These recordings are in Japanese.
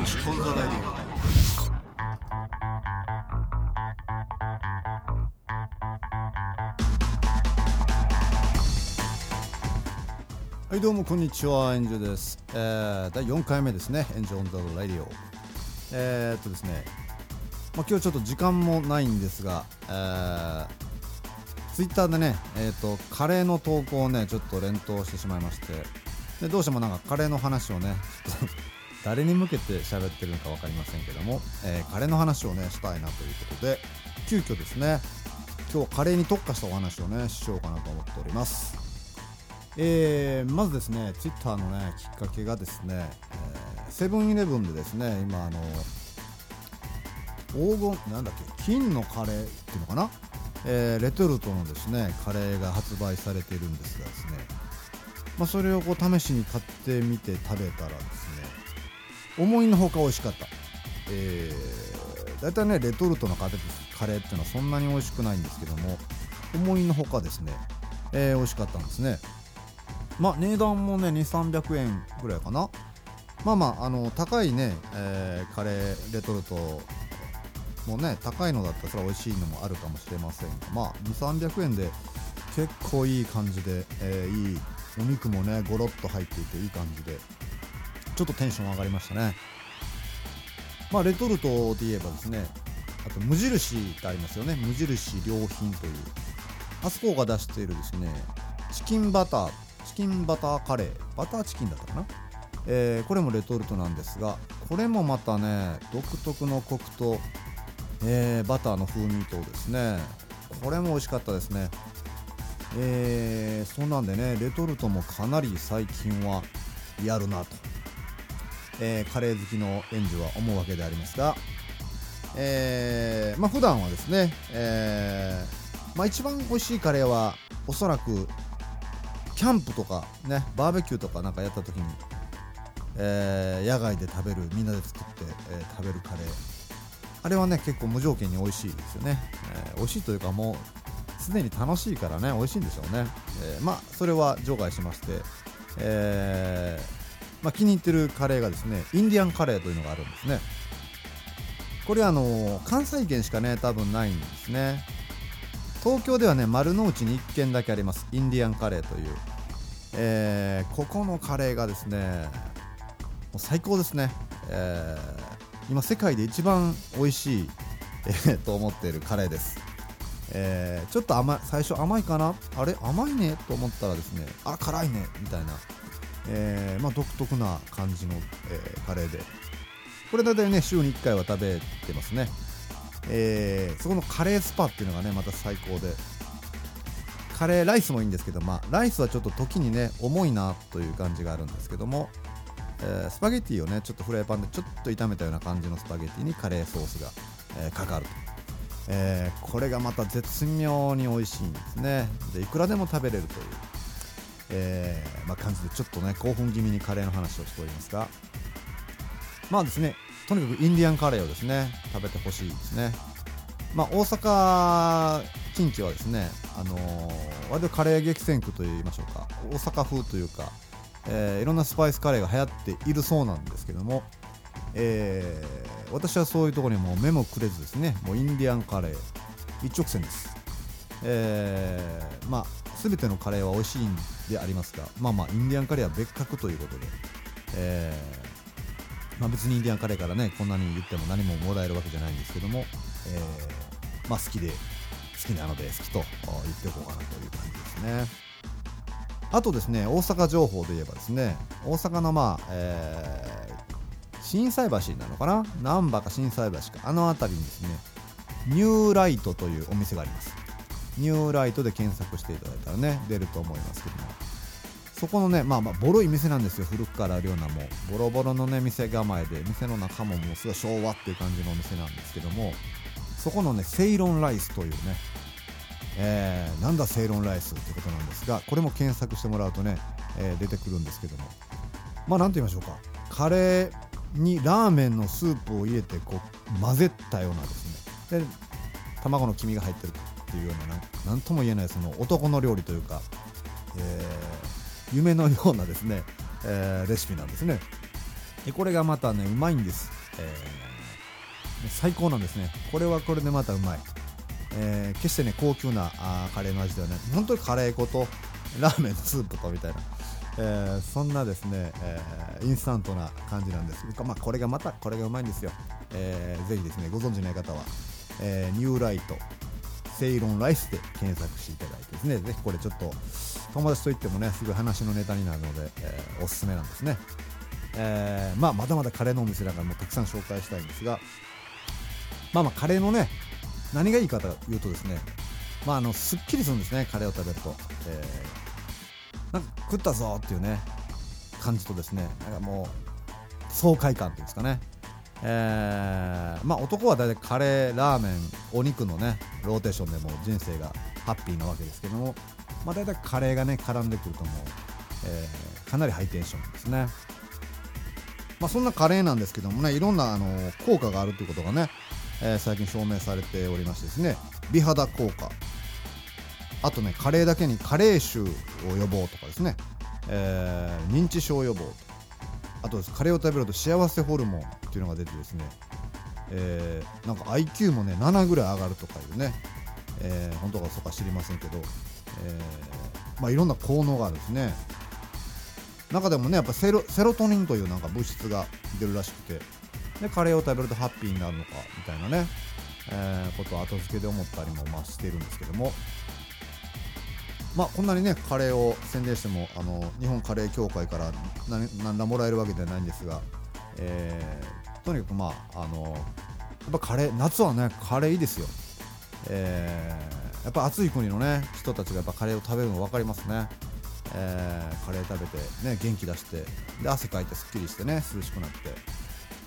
Punch on the radio. はいどうもこんにちはエンジョです、えー、第4回目ですねエンジョオンザラディオえー、っとですねまあ、今日ちょっと時間もないんですが、えー、ツイッターでね、えーと、カレーの投稿をねちょっと連投してしまいましてでどうしてもなんかカレーの話をねちょっと誰に向けて喋ってるのか分かりませんけども、えー、カレーの話をねしたいなということで急遽ですね今日はカレーに特化したお話をねしようかなと思っております。えー、まずですねツイッターのねきっかけがですね、えセブンイレブンでですね今あの黄金なんだっけ金のカレーっていうのかな、えー、レトルトのですねカレーが発売されているんですがですね、まあ、それをこう試しに買ってみて食べたらですね思いのほか美味しかった、えー、だいたいねレトルトのカレーっていうのはそんなに美味しくないんですけども思いのほかですね、えー、美味しかったんですね。まあ値段もね2300円ぐらいかな。まあまああの高いね、えー、カレーレトルトもね高いのだったらそれは美味しいのもあるかもしれませんがまあ2300円で結構いい感じで、えー、いいお肉もねゴロッと入っていていい感じでちょっとテンション上がりましたね。まあレトルトで言えばですねあと無印ってありますよね。無印良品という。あそこが出しているですねチキンバターチキンバターカレー。バターチキンだったかな？えー、これもレトルトなんですがこれもまたね独特のコクとえー、バターの風味とですねこれも美味しかったですね。えー、そんなんでねレトルトもかなり最近はやるなと、えー、カレー好きの園児は思うわけでありますがえー、まあ普段はですね、えー、まあ一番美味しいカレーはおそらくキャンプとかねバーベキューとかなんかやった時に、えー、野外で食べるみんなで作って、えー、食べるカレー。あれはね結構無条件に美味しいですよね、えー、美味しいというかもうすでに楽しいからね美味しいんでしょうね、えー、まあそれは除外しまして、えー、まあ、気に入ってるカレーがですねインディアンカレーというのがあるんですね。これあの関西圏しかね多分ないんですね。東京ではね丸の内に1軒だけあります。インディアンカレーという、えー、ここのカレーがですねもう最高ですね、えー今世界で一番美味しい、え、と思っているカレーです、えー、ちょっと甘い最初甘いかな？あれ？甘いね？と思ったらですねあ辛いね？みたいな、えー、まあ、独特な感じの、えカレーで。これ大体ね週に1回は食べてますね、えそこのカレースパっていうのがねまた最高で。カレーライスもいいんですけど、まあ、ライスはちょっと時にね重いなという感じがあるんですけどもえー、スパゲティをねちょっとフライパンでちょっと炒めたような感じのスパゲティにカレーソースが、えー、かかると、えー、これがまた絶妙に美味しいんですね。でいくらでも食べれるという、えまあ、感じでちょっとね興奮気味にカレーの話をしておりますが。まあですねとにかくインディアンカレーをですね食べてほしいですね。まあ大阪近畿はですねあのー、割とカレー激戦区といいましょうか。大阪風というかえー、いろんなスパイスカレーが流行っているそうなんですけども、えー、私はそういうところにも目もくれずですねもうインディアンカレー一直線です、えー、まあ全てのカレーは美味しいんでありますがまあまあインディアンカレーは別格ということで、えー、まあ、別にインディアンカレーからねこんなに言っても何ももらえるわけじゃないんですけども、えまあ、好きで好きなので好きと言っておこうかなという感じですね。あとですね大阪情報で言えばですね大阪のまあ、えー、心斎橋なのかな？難波か心斎橋か。あの辺りにですねニューライトというお店があります。ニューライトで検索していただいたらね出ると思いますけども。そこのねまあまあボロい店なんですよ。古くからあるようなも。うボロボロのね店構えで店の中ももうすごい昭和っていう感じのお店なんですけども。そこのねセイロンライスというね。えー、なんだセイロンライスってことなんですがこれも検索してもらうとね、えー、出てくるんですけども。まあ何て言いましょうか。カレーにラーメンのスープを入れてこう混ぜたようなですね。で卵の黄身が入ってると。っていうような何とも言えないその男の料理というか、えー、夢のようなですね、えー、レシピなんですね。でこれがまたねうまいんです、えー、最高なんですね。これはこれでまたうまい、え、決してね高級なあカレーの味ではない。本当にカレー粉とラーメンのスープとみたいな、えー、そんなですね、えー、インスタントな感じなんです。まあ、これがまたこれがうまいんですよ、えー、ぜひですねご存知ない方は、えー、ニューライト。セイロンライスで検索していただいてですねぜひこれちょっと友達といってもねすぐ話のネタになるので、えー、おすすめなんですねえー、まあ、まだまだカレーのお店だからもうたくさん紹介したいんですが、まあまあカレーのね、何がいいかというとですね、まああの、すっきりするんですね、カレーを食べると。えー、なんか食ったぞっていうね、感じとですね、なんかもう、爽快感っていうんですかね。えー、まあ男は大体カレー、ラーメン、お肉のね、ローテーションでも人生がハッピーなわけですけども、まあ大体カレーがね、絡んでくるともう、えー、かなりハイテンションですね。まあ、そんなカレーなんですけどもねいろんなあの効果があるということがね、えー、最近証明されておりましてですね美肌効果あとねカレーだけに加齢臭を予防とかですね、えー、認知症予防あとカレーを食べると幸せホルモンっていうのが出てですね、えー、なんか IQ もね7ぐらい上がるとかいうね、えー、本当かそうか知りませんけど、えーまあ、いろんな効能があるんですね。中でもねやっぱセロセロトニンというなんか物質が出るらしくてでカレーを食べるとハッピーになるのかみたいなね、えー、ことを後付けで思ったりもまあしてるんですけども。まあこんなにねカレーを宣伝してもあの日本カレー協会から何らもらえるわけではないんですが、えー、とにかくまああのやっぱカレー夏はねカレーいいですよ、えー、やっぱ暑い国のね人たちがやっぱカレーを食べるの分かりますね。えー、カレー食べて、ね、元気出してで汗かいてすっきりしてね涼しくなって、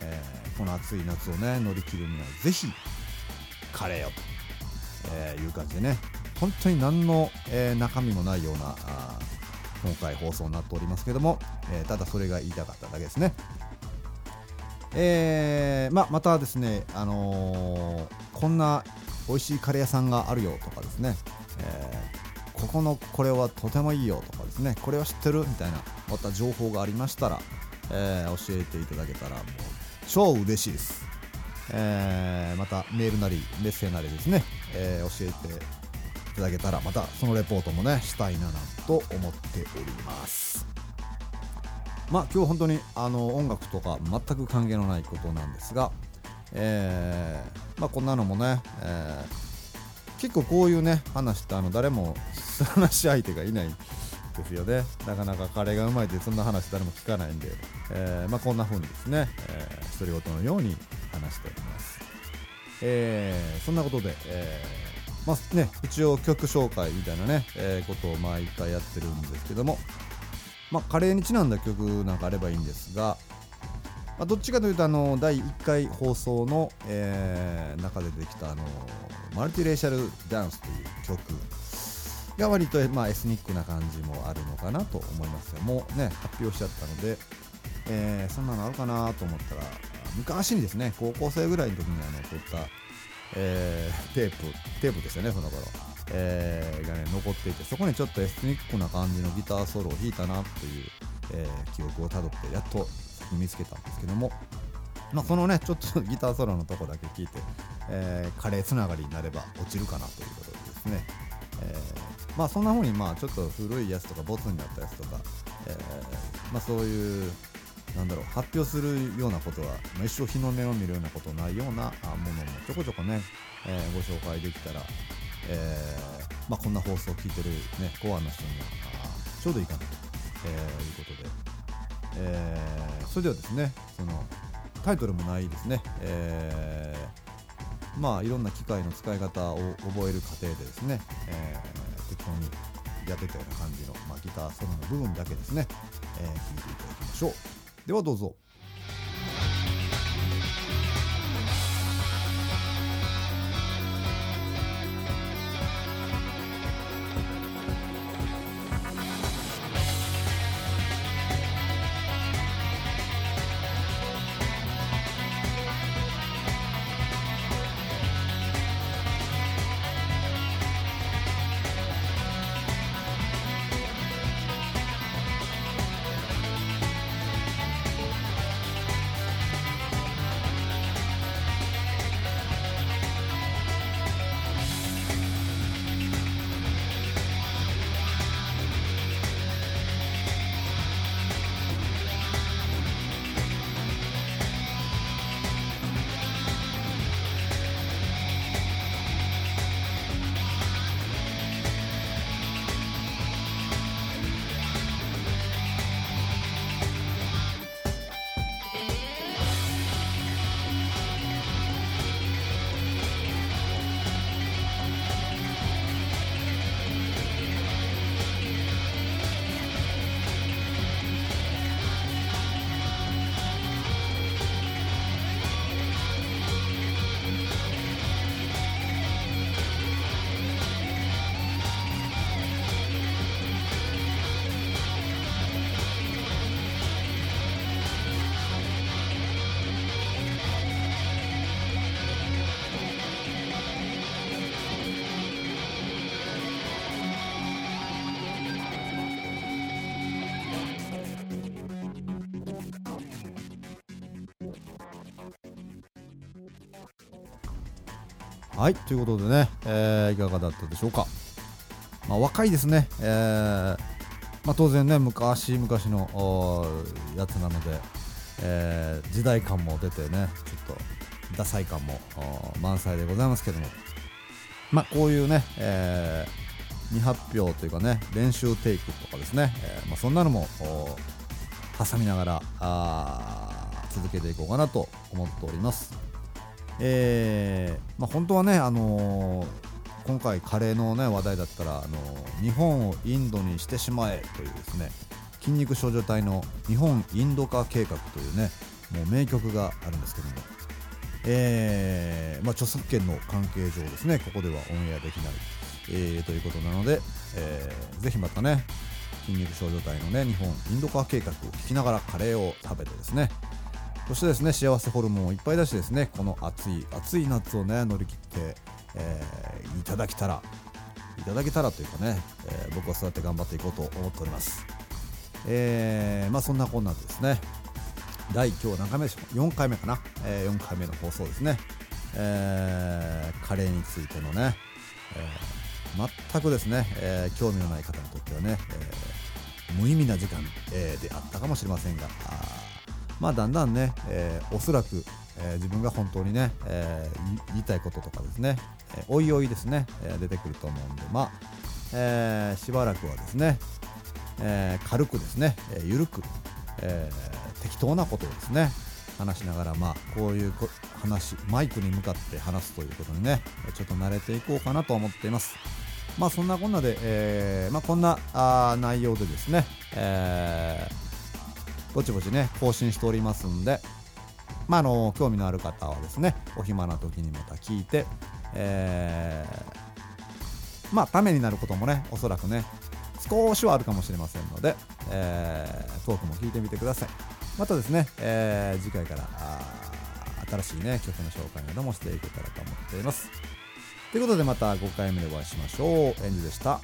えー、この暑い夏をね乗り切るにはぜひカレーよと、え、いう感じでね本当に何の、えー、中身もないような今回放送になっておりますけども、えただそれが言いたかっただけですね。えーままたですね、あのこんな美味しいカレー屋さんがあるよとかですね、えここのこれはとてもいいよとかですねこれは知ってるみたいなまた情報がありましたら、えー、教えていただけたらもう超嬉しいです、えー、またメールなりメッセージなりですね、えー、教えてただけたらまたそのレポートもねしたいななんと思っております。まあ今日本当にあの音楽とか全く関係のないことなんですが、えー、まあこんなのもね、えー結構こういうね話ってあの誰も話し相手がいないですよね。なかなかカレーがうまいってそんな話誰も聞かないんで、えー、まあ、こんな風にですね、えー、独り言のように話しております、えー、そんなことで、えまあね、一応曲紹介みたいなね、えことを毎回やってるんですけども、まあ、カレーにちなんだ曲なんかあればいいんですが、まあ、どっちかというとあの第1回放送の、えー、中でできたあのマルティレーシャルダンスという曲が割と、まあ、エスニックな感じもあるのかなと思いますがもうね発表しちゃったので、えー、そんなのあるかなと思ったら昔にですね高校生ぐらいの時にあの撮った、えー、テープテープでしたねその頃、えー、がね残っていてそこにちょっとエスニックな感じのギターソロを弾いたなという、えー、記憶をたどってやっと見つけたんですけども。まあ、そのねちょっとギターソロのとこだけ聞いて、えー、カレーつながりになれば落ちるかなということでですね、えー、まあそんな風にまあちょっと古いやつとかボツになったやつとか、えー、まあそういうなんだろう発表するようなことは、まあ、一生日の目を見るようなことないようなちょこちょこね、えー、ご紹介できたら、えーまあ、こんな放送を聞いてる、ね、コアの人にはちょうどいいかなと、え、いうことで、え、それではですねそのタイトルもないですね、え、まあいろんな機械の使い方を覚える過程でですね、えー、適当にやってたような感じの、まあ、ギターソロの部分だけですね、えー、聞いていただきましょう。ではどうぞ。はいということでね、えー、いかがだったでしょうか、まあ、若いですね、えーまあ、当然ね昔々のやつなので、えー、時代感も出てねちょっとダサい感も満載でございますけども。まあこういうね、えー、未発表というかね練習テイクとかですね、えーまあ、そんなのも挟みながらあ続けていこうかなと思っております。えーまあ、本当はね、あのー、今回カレーの、ね、話題だったら、あのー、日本をインドにしてしまえというですね筋肉少女隊の日本インド化計画というねもう名曲があるんですけども、えーまあ、著作権の関係上ですねここではオンエアできない、えー、ということなので、えー、ぜひまたね筋肉少女隊のね日本インド化計画を聞きながらカレーを食べてですねそしてですね幸せホルモンをいっぱい出してですねこの暑い暑い夏をね乗り切って、えー、いただけたらいただけたらというかね、えー、僕はそうやって頑張っていこうと思っております。えー、まあそんなこんなでですね第今日何回目でしょう4回目かな、えー、4回目の放送ですね、えー、カレーについてのね、えー、全くですね、えー、興味のない方にとってはね、えー無意味な時間、えー、であったかもしれませんがまあだんだんね、えー、おそらく、えー、自分が本当にね、えー、言いたいこととかですね、えー、おいおいですね、えー、出てくると思うんでまあ、えー、しばらくはですね、えー、軽くですね、えー、緩く、えー、適当なことをですね話しながらまあこういう話マイクに向かって話すということにねちょっと慣れていこうかなと思っています。まあそんなこんなで、えーまあ、こんなあ内容でですね、えー、ぼちぼちね更新しておりますんで、まあ、あの興味のある方はですねお暇な時にまた聞いて、えー、まあためになることもねおそらくね少しはあるかもしれませんので、えー、トークも聞いてみてくださいまたですね、えー、次回から新しいね曲の紹介などもしていけたらと思っていますということでまた5回目でお会いしましょう。エンジでした。